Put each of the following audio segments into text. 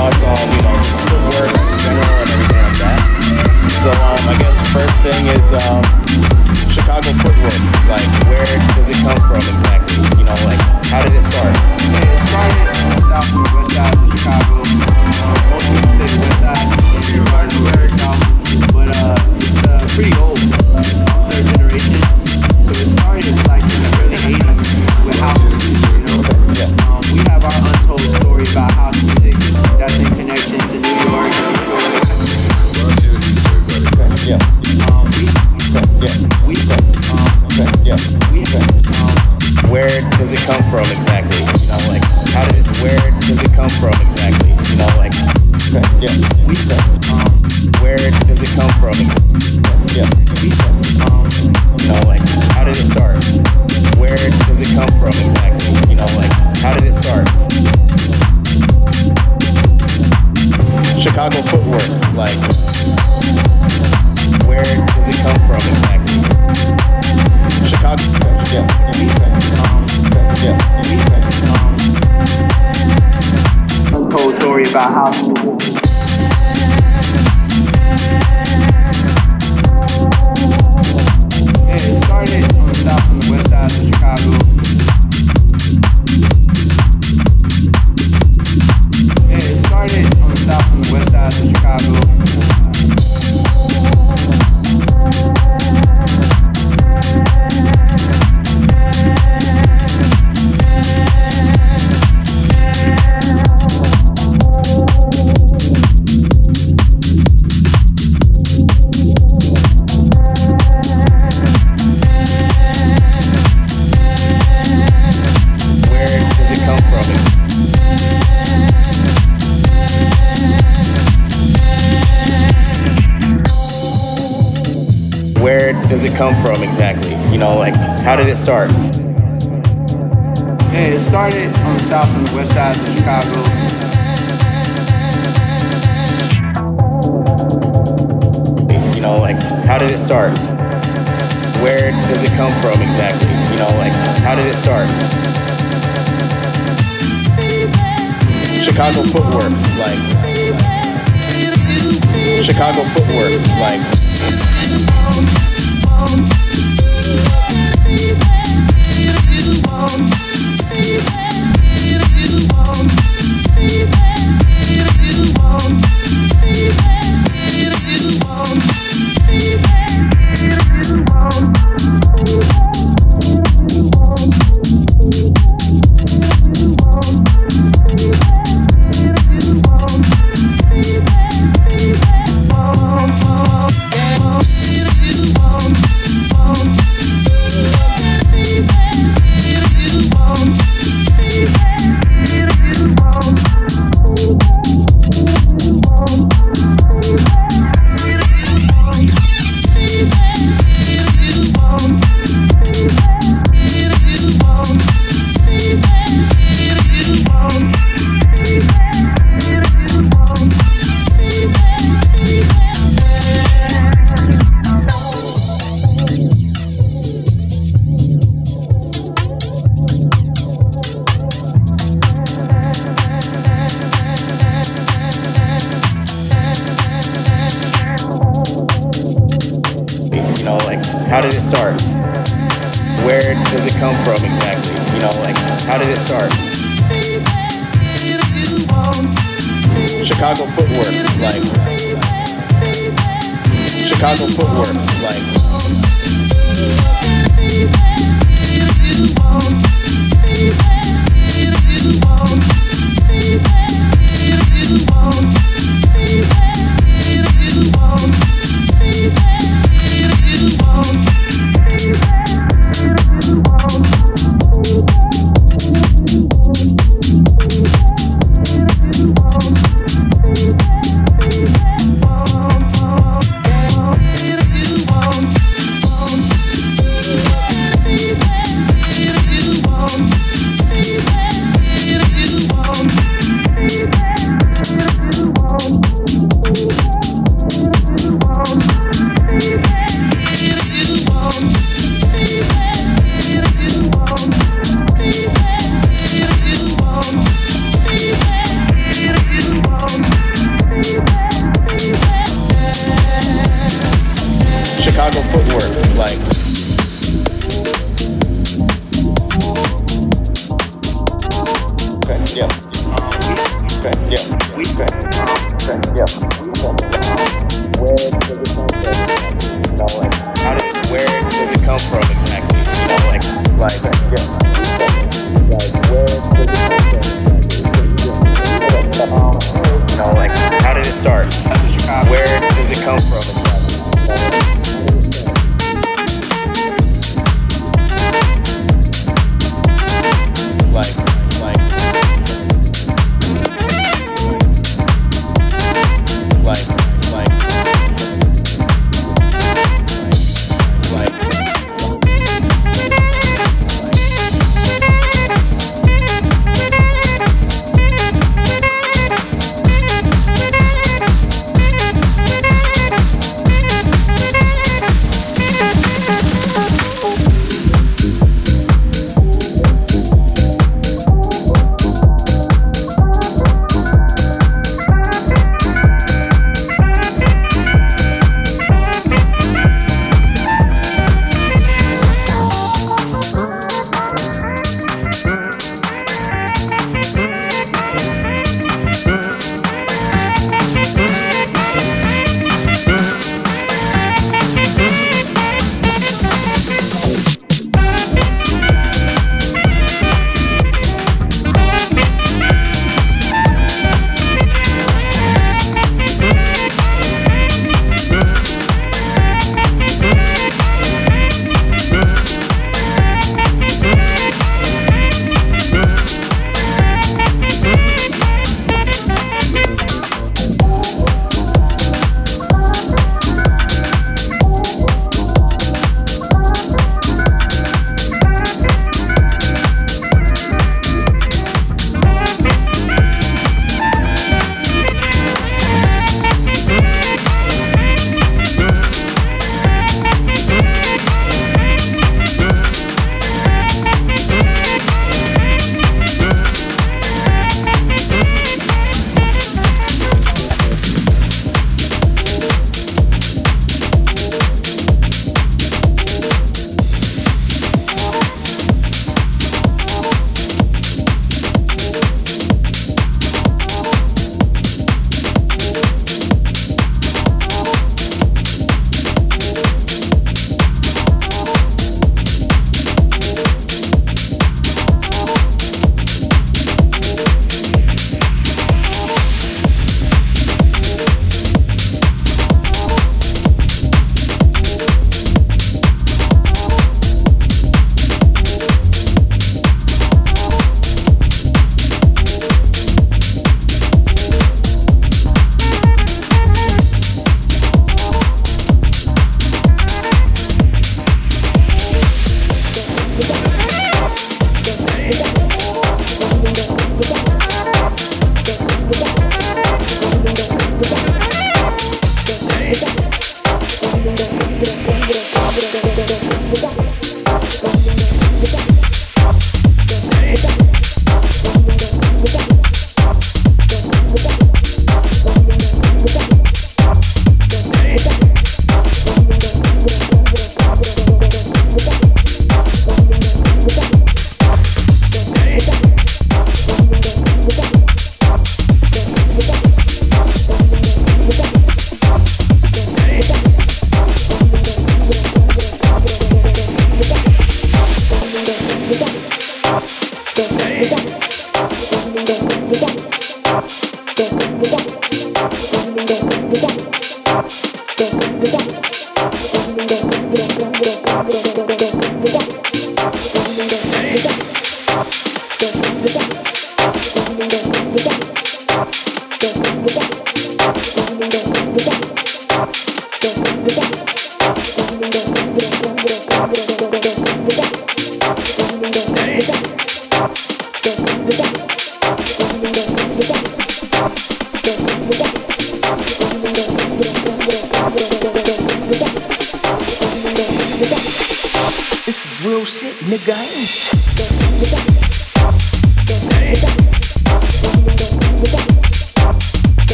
I've got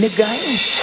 nigga, I ain't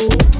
Ooh.